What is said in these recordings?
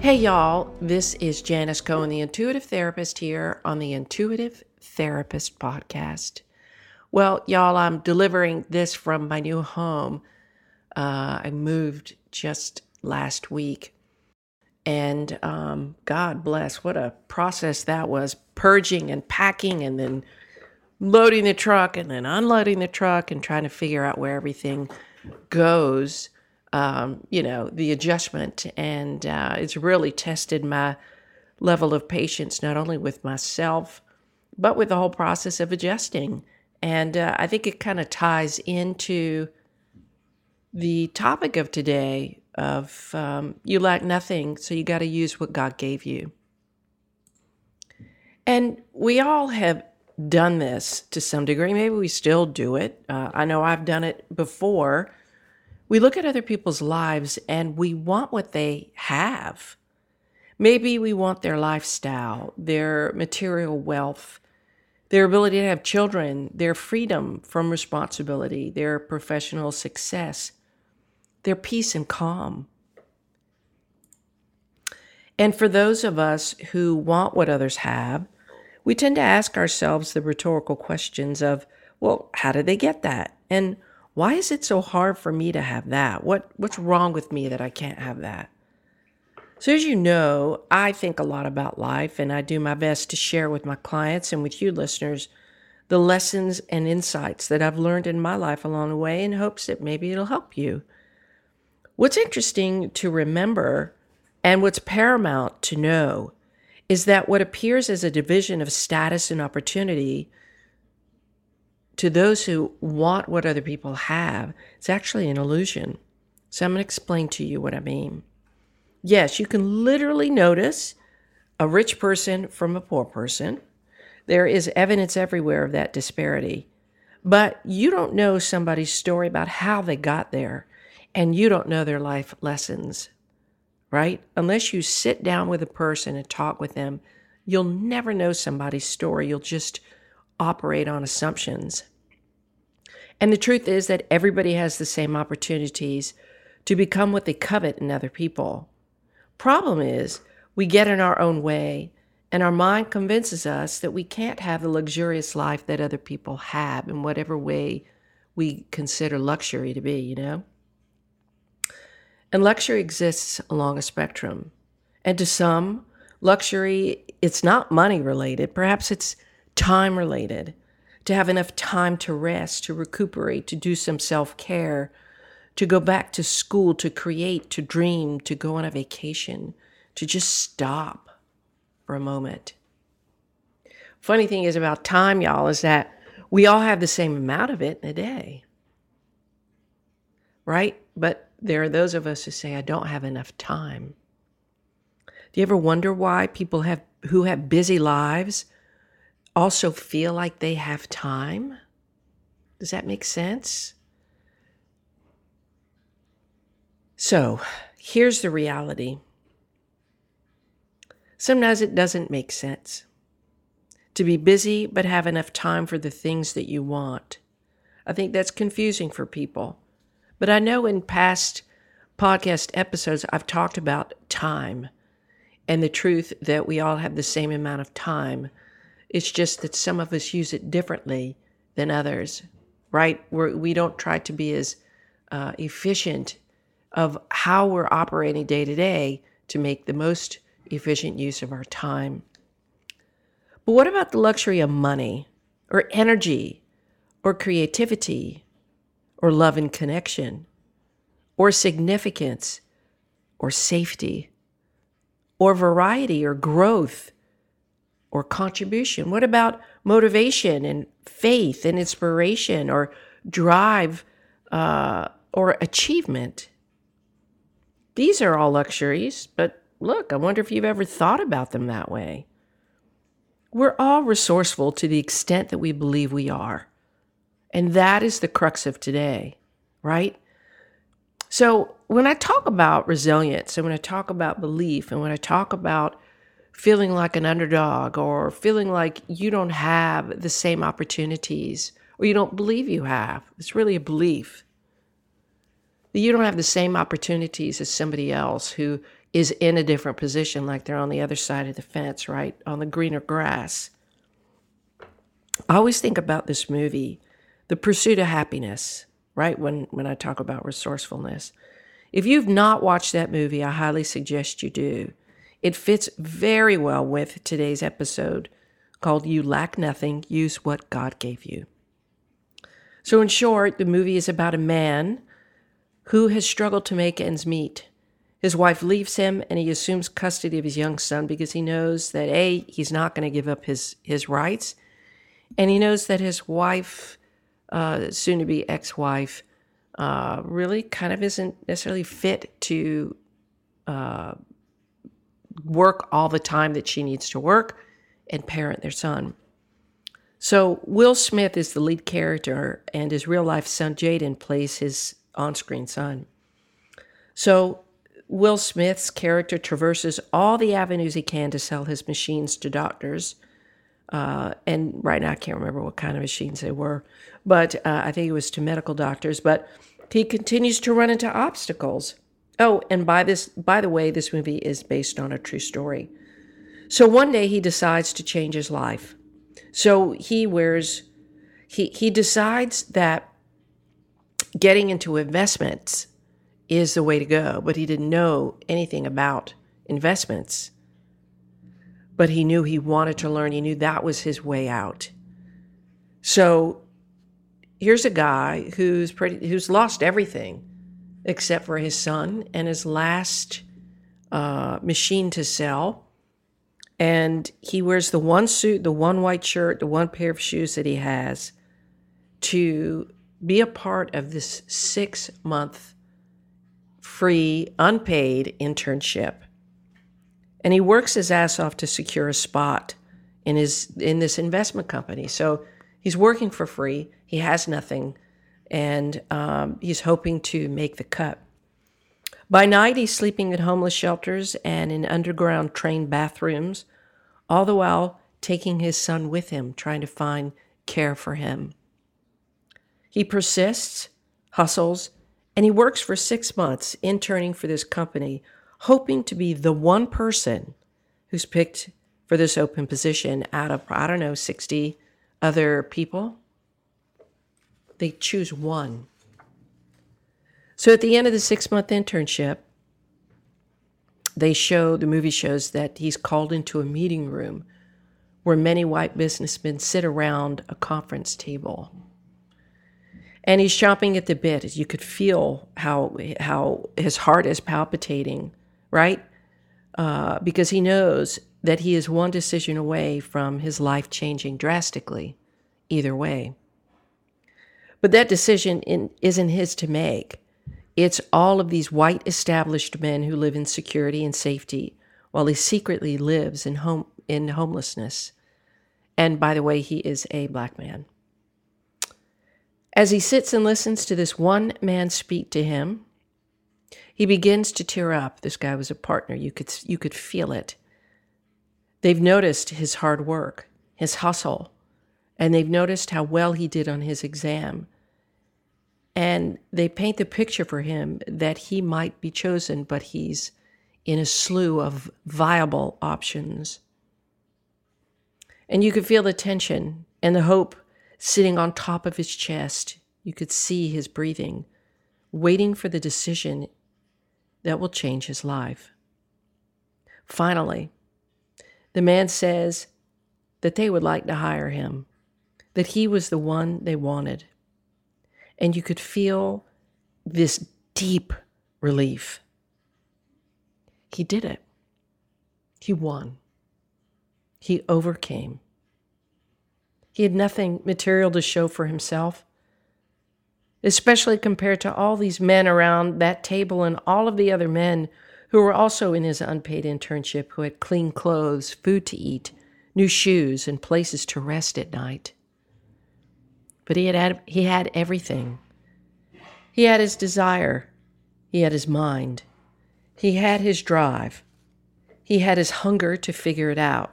Hey, y'all, this is Janis Cohen, the intuitive therapist, here on the Intuitive Therapist Podcast. Well, y'all, I'm delivering this from my new home. Uh, I moved just last week. And um, God bless, what a process that was purging and packing and then loading the truck and then unloading the truck and trying to figure out where everything goes um, you know, the adjustment. And uh, it's really tested my level of patience, not only with myself, but with the whole process of adjusting. And uh, I think it kind of ties into the topic of today of um, you lack nothing, so you got to use what God gave you. And we all have done this to some degree. Maybe we still do it. Uh, I know I've done it before we look at other people's lives and we want what they have. Maybe we want their lifestyle, their material wealth, their ability to have children, their freedom from responsibility, their professional success, their peace and calm. And for those of us who want what others have, we tend to ask ourselves the rhetorical questions of, well, how did they get that? And why is it so hard for me to have that? What what's wrong with me that I can't have that? So as you know, I think a lot about life and I do my best to share with my clients and with you listeners the lessons and insights that I've learned in my life along the way in hopes that maybe it'll help you. What's interesting to remember and what's paramount to know is that what appears as a division of status and opportunity to those who want what other people have, it's actually an illusion. So I'm going to explain to you what I mean. Yes, you can literally notice a rich person from a poor person. There is evidence everywhere of that disparity. But you don't know somebody's story about how they got there, and you don't know their life lessons, right? Unless you sit down with a person and talk with them, you'll never know somebody's story. You'll just operate on assumptions. And the truth is that everybody has the same opportunities to become what they covet in other people. Problem is, we get in our own way, and our mind convinces us that we can't have the luxurious life that other people have in whatever way we consider luxury to be, you know? And luxury exists along a spectrum. And to some, luxury, it's not money related, perhaps it's time related, to have enough time to rest, to recuperate, to do some self care, to go back to school, to create, to dream, to go on a vacation, to just stop for a moment. Funny thing is about time, y'all, is that we all have the same amount of it in a day. Right? But there are those of us who say, I don't have enough time. Do you ever wonder why people have who have busy lives also feel like they have time? Does that make sense? So, here's the reality. Sometimes it doesn't make sense to be busy but have enough time for the things that you want. I think that's confusing for people. But I know in past podcast episodes, I've talked about time and the truth that we all have the same amount of time it's just that some of us use it differently than others, right? We're, we don't try to be as uh, efficient of how we're operating day to day to make the most efficient use of our time. But what about the luxury of money or energy or creativity or love and connection or significance or safety or variety or growth or contribution? What about motivation and faith and inspiration or drive uh, or achievement? These are all luxuries, but look, I wonder if you've ever thought about them that way. We're all resourceful to the extent that we believe we are. And that is the crux of today, right? So, when I talk about resilience and when I talk about belief and when I talk about feeling like an underdog or feeling like you don't have the same opportunities or you don't believe you have, it's really a belief that you don't have the same opportunities as somebody else who is in a different position, like they're on the other side of the fence, right? On the greener grass. I always think about this movie, The Pursuit of Happyness, right? When, when I talk about resourcefulness. If you've not watched that movie, I highly suggest you do. It fits very well with today's episode called You Lack Nothing, Use What God Gave You. So, in short, the movie is about a man who has struggled to make ends meet. His wife leaves him and he assumes custody of his young son because he knows that A, he's not going to give up his, his rights. And he knows that his wife, uh, soon to be ex wife, uh, really kind of isn't necessarily fit to uh, work all the time that she needs to work and parent their son. So, Will Smith is the lead character, and his real life son, Jaden, plays his on screen son. So, Will Smith's character traverses all the avenues he can to sell his machines to doctors. Uh, and right now, I can't remember what kind of machines they were, but uh, I think it was to medical doctors. But he continues to run into obstacles. Oh, and by this, by the way, this movie is based on a true story. So one day he decides to change his life. So he wears, he he decides that getting into investments is the way to go, but he didn't know anything about investments. But he knew he wanted to learn. He knew that was his way out. So here's a guy who's pretty who's lost everything except for his son and his last uh, machine to sell. And he wears the one suit, the one white shirt, the one pair of shoes that he has to be a part of this six month free, unpaid internship. And he works his ass off to secure a spot in his in this investment company. So he's working for free. He has nothing, and um, he's hoping to make the cut. By night, he's sleeping at homeless shelters and in underground train bathrooms, all the while taking his son with him, trying to find care for him. He persists, hustles, and he works for six months interning for this company, hoping to be the one person who's picked for this open position out of, I don't know, 60 other people. They choose one. So at the end of the six month internship, they show, the movie shows that he's called into a meeting room where many white businessmen sit around a conference table and he's chomping at the bit. You could feel how how his heart is palpitating, right? Uh, because he knows that he is one decision away from his life changing drastically, either way. But that decision in, isn't his to make. It's all of these white established men who live in security and safety while he secretly lives in home in homelessness. And by the way, he is a black man. As he sits and listens to this one man speak to him, he begins to tear up. This guy was a partner. You could you could feel it. They've noticed his hard work, his hustle, and they've noticed how well he did on his exam. And they paint the picture for him that he might be chosen, but he's in a slew of viable options. And you could feel the tension and the hope sitting on top of his chest. You could see his breathing, waiting for the decision that will change his life. Finally, the man says that they would like to hire him, that he was the one they wanted. And you could feel this deep relief. He did it. He won. He overcame. He had nothing material to show for himself. especially compared to all these men around that table and all of the other men who were also in his unpaid internship who had clean clothes, food to eat, new shoes, and places to rest at night. But he had, he had everything. He had his desire, he had his mind, he had his drive, he had his hunger to figure it out.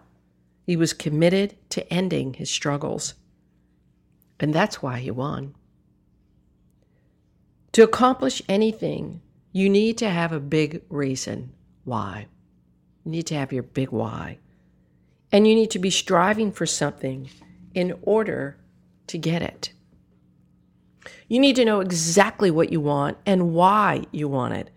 He was committed to ending his struggles. And that's why he won. To accomplish anything, you need to have a big reason why. You need to have your big why. And you need to be striving for something in order to get it. You need to know exactly what you want and why you want it,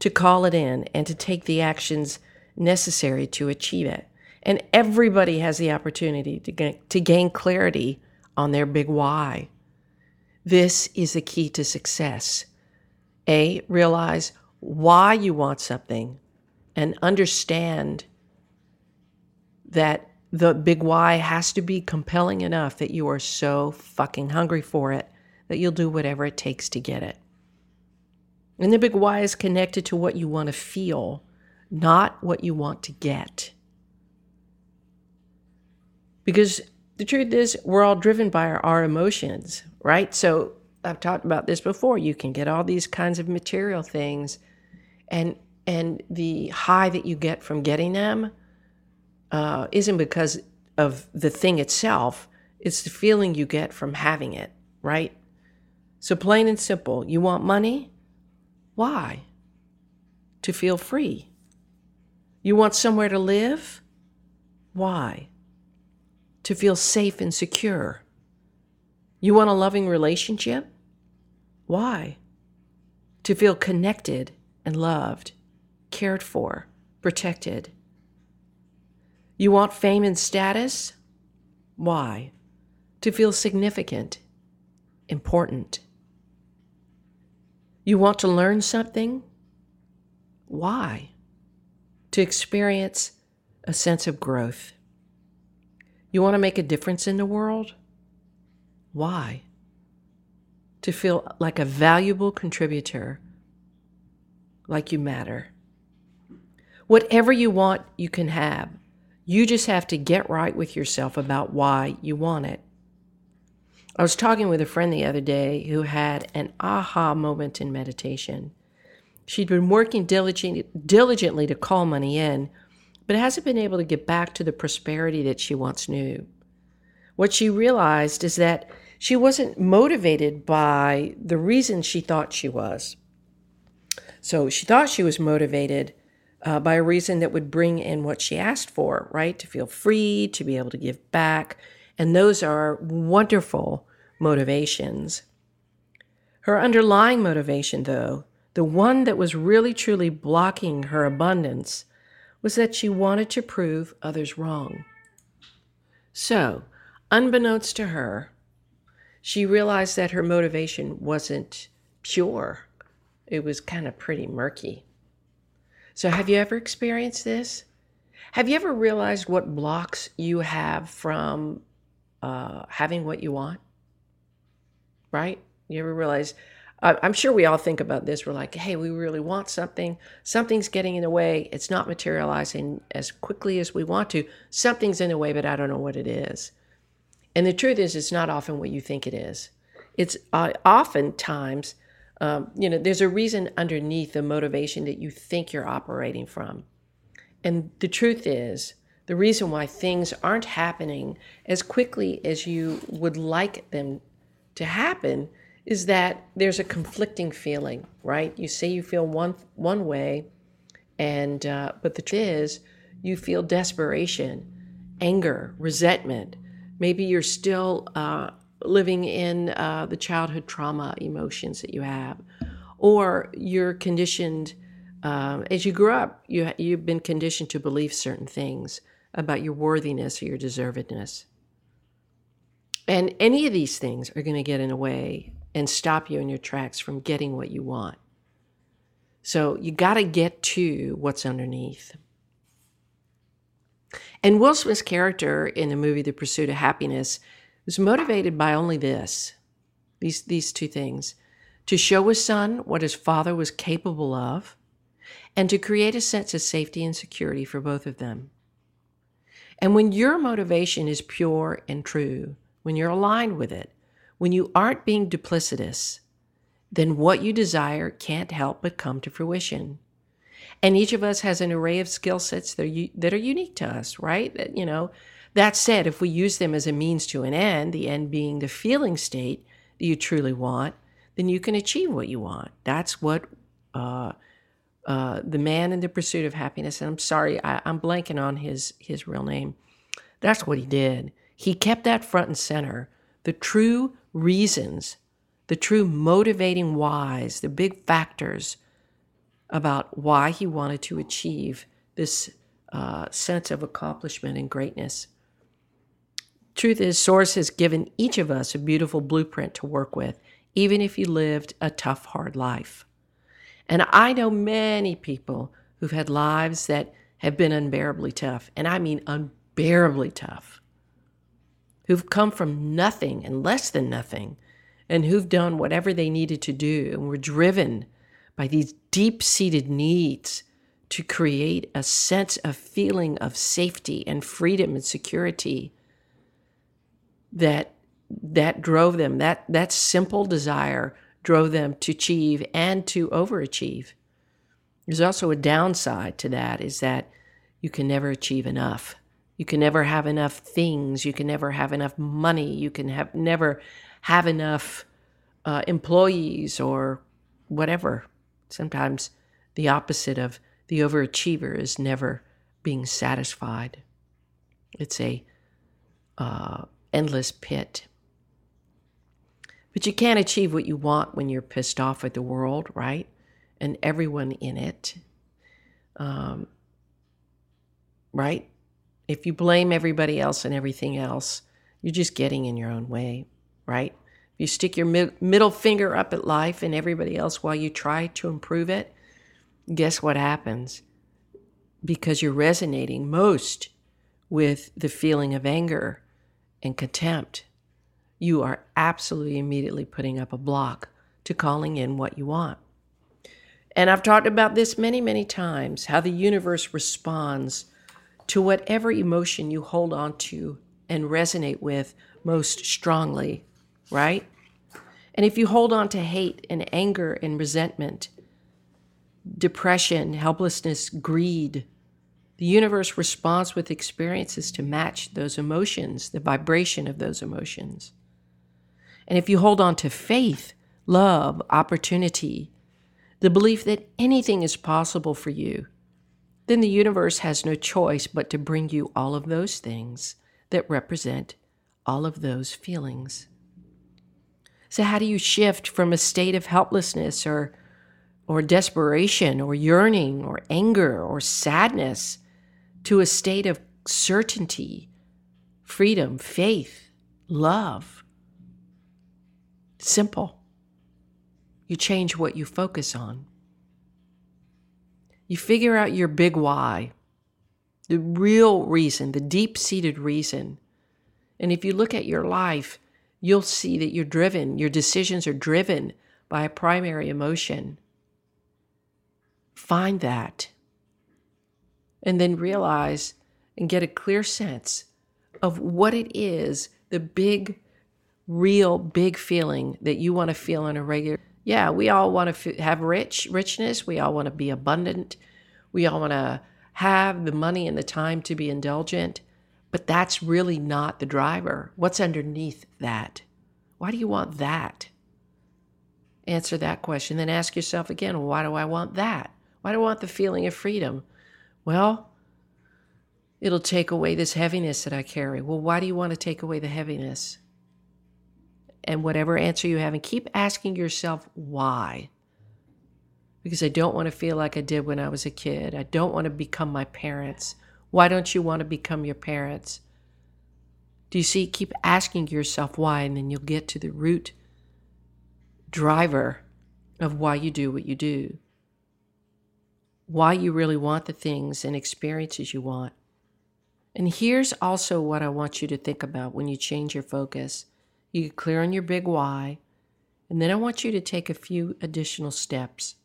to call it in and to take the actions necessary to achieve it. And everybody has the opportunity to, get, to gain clarity on their big why. This is the key to success. A, realize why you want something and understand that the big why has to be compelling enough that you are so fucking hungry for it that you'll do whatever it takes to get it. And the big why is connected to what you want to feel, not what you want to get. Because the truth is, we're all driven by our, our emotions, right? So I've talked about this before. You can get all these kinds of material things, and and the high that you get from getting them uh, isn't because of the thing itself. It's the feeling you get from having it, right? So plain and simple, you want money? Why? To feel free. You want somewhere to live? Why? To feel safe and secure. You want a loving relationship? Why? To feel connected and loved, cared for, protected. You want fame and status? Why? To feel significant, important. You want to learn something? Why? To experience a sense of growth. You want to make a difference in the world? Why? to feel like a valuable contributor, like you matter. Whatever you want, you can have. You just have to get right with yourself about why you want it. I was talking with a friend the other day who had an aha moment in meditation. She'd been working diligently to call money in, but hasn't been able to get back to the prosperity that she once knew. What she realized is that she wasn't motivated by the reason she thought she was. So she thought she was motivated uh, by a reason that would bring in what she asked for, right? To feel free, to be able to give back. And those are wonderful motivations. Her underlying motivation, though, the one that was really truly blocking her abundance, was that she wanted to prove others wrong. So, unbeknownst to her, she realized that her motivation wasn't pure, it was kind of pretty murky. So, have you ever experienced this? Have you ever realized what blocks you have from uh, having what you want? Right? You ever realize? I'm sure we all think about this. We're like, hey, we really want something. Something's getting in the way. It's not materializing as quickly as we want to. Something's in the way, but I don't know what it is. And the truth is, it's not often what you think it is. It's uh, oftentimes, um, you know, there's a reason underneath the motivation that you think you're operating from. And the truth is, the reason why things aren't happening as quickly as you would like them to happen is that there's a conflicting feeling, right? You say you feel one one way, and uh, but the truth is, you feel desperation, anger, resentment, Maybe you're still uh, living in uh, the childhood trauma emotions that you have, or you're conditioned uh, as you grew up. You you've been conditioned to believe certain things about your worthiness or your deservedness, and any of these things are going to get in the way and stop you in your tracks from getting what you want. So you got to get to what's underneath. And Will Smith's character in the movie The Pursuit of Happyness was motivated by only this these, these two things to show his son what his father was capable of, and to create a sense of safety and security for both of them. And when your motivation is pure and true, when you're aligned with it, when you aren't being duplicitous, then what you desire can't help but come to fruition. And each of us has an array of skill sets that that are unique to us, right? That, you know, that said, if we use them as a means to an end, the end being the feeling state that you truly want, then you can achieve what you want. That's what uh, uh, the man in the pursuit of happiness. And I'm sorry, I, I'm blanking on his his real name. That's what he did. He kept that front and center. The true reasons, the true motivating whys, the big factors about why he wanted to achieve this uh, sense of accomplishment and greatness. Truth is, Source has given each of us a beautiful blueprint to work with, even if you lived a tough, hard life. And I know many people who've had lives that have been unbearably tough, and I mean unbearably tough, who've come from nothing and less than nothing, and who've done whatever they needed to do and were driven by these deep seated needs to create a sense of feeling of safety and freedom and security that that drove them that that simple desire drove them to achieve and to overachieve. There's also a downside to that is that you can never achieve enough. You can never have enough things. You can never have enough money. You can have never have enough uh, employees or whatever. Sometimes the opposite of the overachiever is never being satisfied. It's a uh, endless pit. But you can't achieve what you want when you're pissed off at the world, right? And everyone in it. Um, right? If you blame everybody else and everything else, you're just getting in your own way, right? If you stick your mid- middle finger up at life and everybody else while you try to improve it, guess what happens? Because you're resonating most with the feeling of anger and contempt, you are absolutely immediately putting up a block to calling in what you want. And I've talked about this many, many times how the universe responds to whatever emotion you hold on to and resonate with most strongly, right? And if you hold on to hate and anger and resentment, depression, helplessness, greed, the universe responds with experiences to match those emotions, the vibration of those emotions. And if you hold on to faith, love, opportunity, the belief that anything is possible for you, then the universe has no choice but to bring you all of those things that represent all of those feelings. So, how do you shift from a state of helplessness or, or desperation or yearning or anger or sadness to a state of certainty, freedom, faith, love. Simple. You change what you focus on. You figure out your big why, the real reason, the deep seated reason. And if you look at your life, you'll see that you're driven, your decisions are driven by a primary emotion. Find that and then realize and get a clear sense of what it is the big, real, big feeling that you want to feel on a regular. Yeah, we all want to f- have rich richness. We all want to be abundant. We all want to have the money and the time to be indulgent. But that's really not the driver. What's underneath that? Why do you want that? Answer that question. Then ask yourself again why do I want that? Why do I want the feeling of freedom? Well, it'll take away this heaviness that I carry. Well, why do you want to take away the heaviness? And whatever answer you have, and keep asking yourself why. Because I don't want to feel like I did when I was a kid. I don't want to become my parents. Why don't you want to become your parents? Do you see? Keep asking yourself why, and then you'll get to the root driver of why you do what you do why you really want the things and experiences you want. And here's also what I want you to think about when you change your focus. You get clear on your big why, And then I want you to take a few additional steps.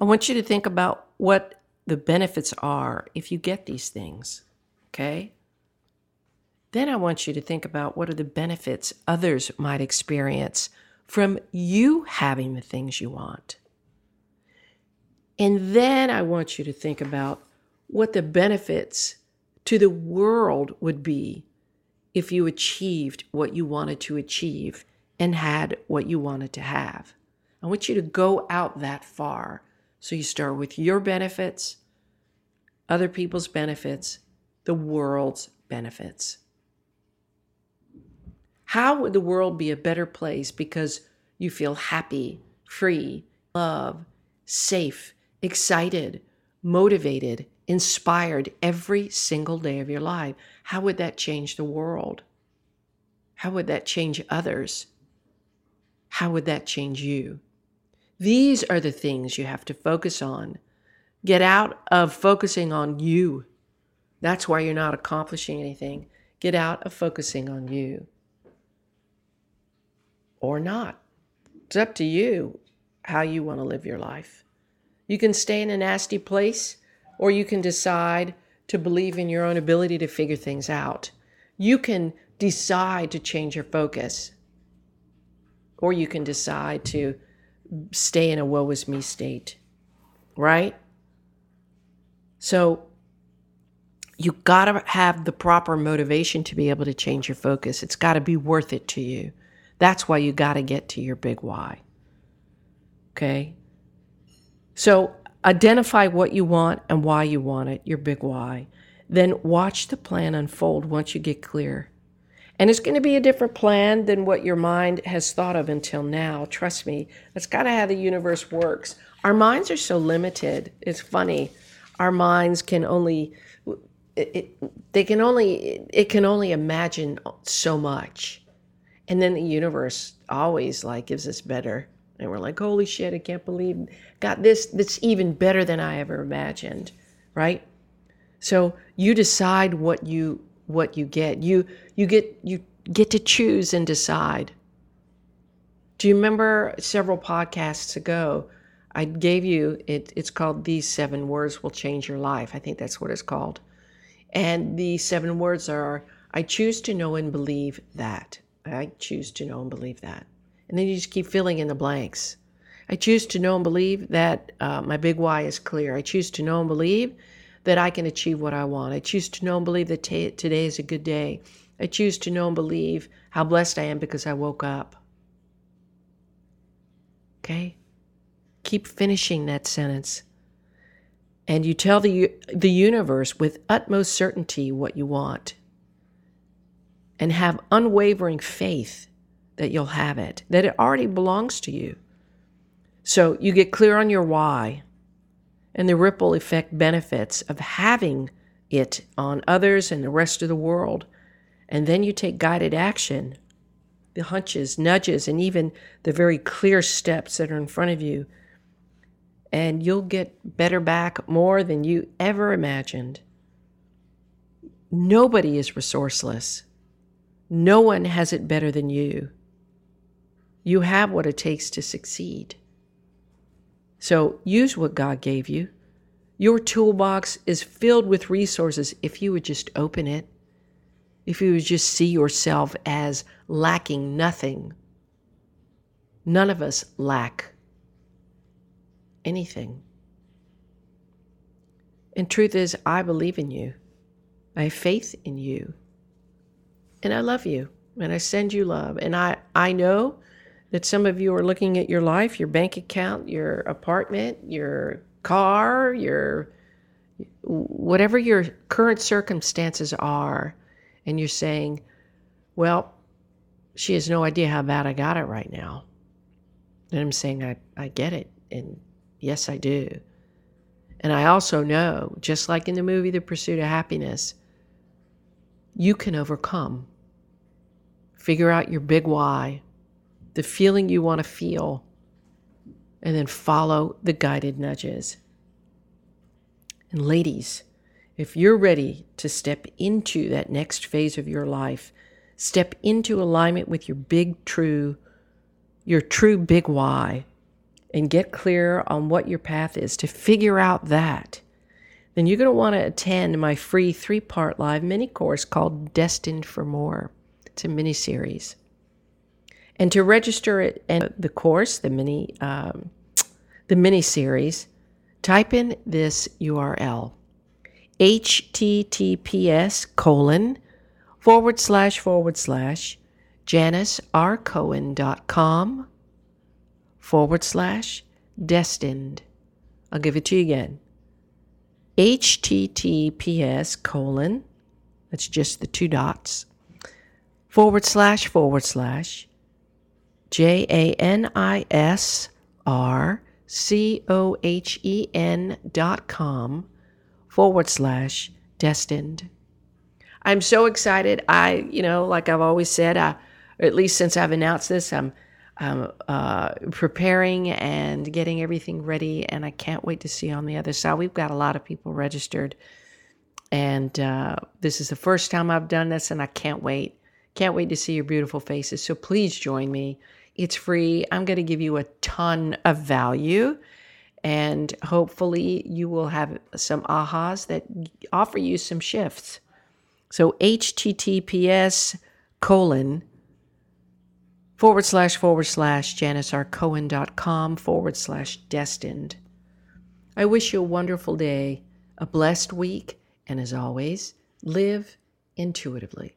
I want you to think about what the benefits are if you get these things. Okay? Then I want you to think about what are the benefits others might experience from you having the things you want. And then I want you to think about what the benefits to the world would be if you achieved what you wanted to achieve and had what you wanted to have. I want you to go out that far. So you start with your benefits, other people's benefits, the world's benefits. How would the world be a better place because you feel happy, free, love, safe, excited, motivated, inspired every single day of your life. How would that change the world? How would that change others? How would that change you? These are the things you have to focus on. Get out of focusing on you. That's why you're not accomplishing anything. Get out of focusing on you. Or not. It's up to you how you want to live your life. You can stay in a nasty place or you can decide to believe in your own ability to figure things out. You can decide to change your focus, or you can decide to stay in a woe is me state, right? So you got to have the proper motivation to be able to change your focus. It's got to be worth it to you. That's why you got to get to your big why. Okay? So Identify what you want and why you want it, your big why. Then watch the plan unfold once you get clear. And it's going to be a different plan than what your mind has thought of until now. Trust me, that's kind of how the universe works. Our minds are so limited. It's funny. Our minds can only it, they can only it can only imagine so much. And then the universe always like gives us better and we're like, holy shit, I can't believe got this that's even better than I ever imagined, right? So you decide what you what you get. You you get you get to choose and decide. Do you remember several podcasts ago? I gave you it. It's called "These Seven Words Will Change Your Life." I think that's what it's called. And the seven words are: I choose to know and believe that. I choose to know and believe that. And then you just keep filling in the blanks. I choose to know and believe that uh, my big why is clear. I choose to know and believe that I can achieve what I want. I choose to know and believe that t- today is a good day. I choose to know and believe how blessed I am because I woke up. Okay? Keep finishing that sentence. And you tell the, the universe with utmost certainty what you want. And have unwavering faith that you'll have it, that it already belongs to you. So you get clear on your why and the ripple effect benefits of having it on others and the rest of the world. And then you take guided action, the hunches, nudges, and even the very clear steps that are in front of you. And you'll get better back more than you ever imagined. Nobody is resourceless. No one has it better than you. You have what it takes to succeed. So use what God gave you. Your toolbox is filled with resources if you would just open it, if you would just see yourself as lacking nothing. None of us lack anything. And truth is, I believe in you. I have faith in you. And I love you. And I send you love. And I, I know that some of you are looking at your life, your bank account, your apartment, your car, your whatever your current circumstances are, and you're saying, well, she has no idea how bad I got it right now. And I'm saying, I, I get it. And yes, I do. And I also know, just like in the movie The Pursuit of Happyness, you can overcome. Figure out your big why the feeling you want to feel, and then follow the guided nudges. And ladies, if you're ready to step into that next phase of your life, step into alignment with your big, true your true big why and get clear on what your path is to figure out that, then you're going to want to attend my free three part live mini course called Destined for More. It's a mini series. And to register it and the course, the mini, um, the mini series, type in this URL https colon forward slash forward slash janisrcohen.com forward slash destined. I'll give it to you again. https colon, that's just the two dots, forward slash forward slash J A N I S R C O H E N dot com forward slash destined. I'm so excited. I, you know, like I've always said, I, at least since I've announced this, I'm, I'm uh, preparing and getting everything ready, and I can't wait to see on the other side. We've got a lot of people registered, and uh, this is the first time I've done this, and I can't wait. Can't wait to see your beautiful faces. So please join me. It's free. I'm going to give you a ton of value and hopefully you will have some ahas that offer you some shifts. So https colon forward slash forward slash janisrcohen.com forward slash destined. I wish you a wonderful day, a blessed week, and as always, live intuitively.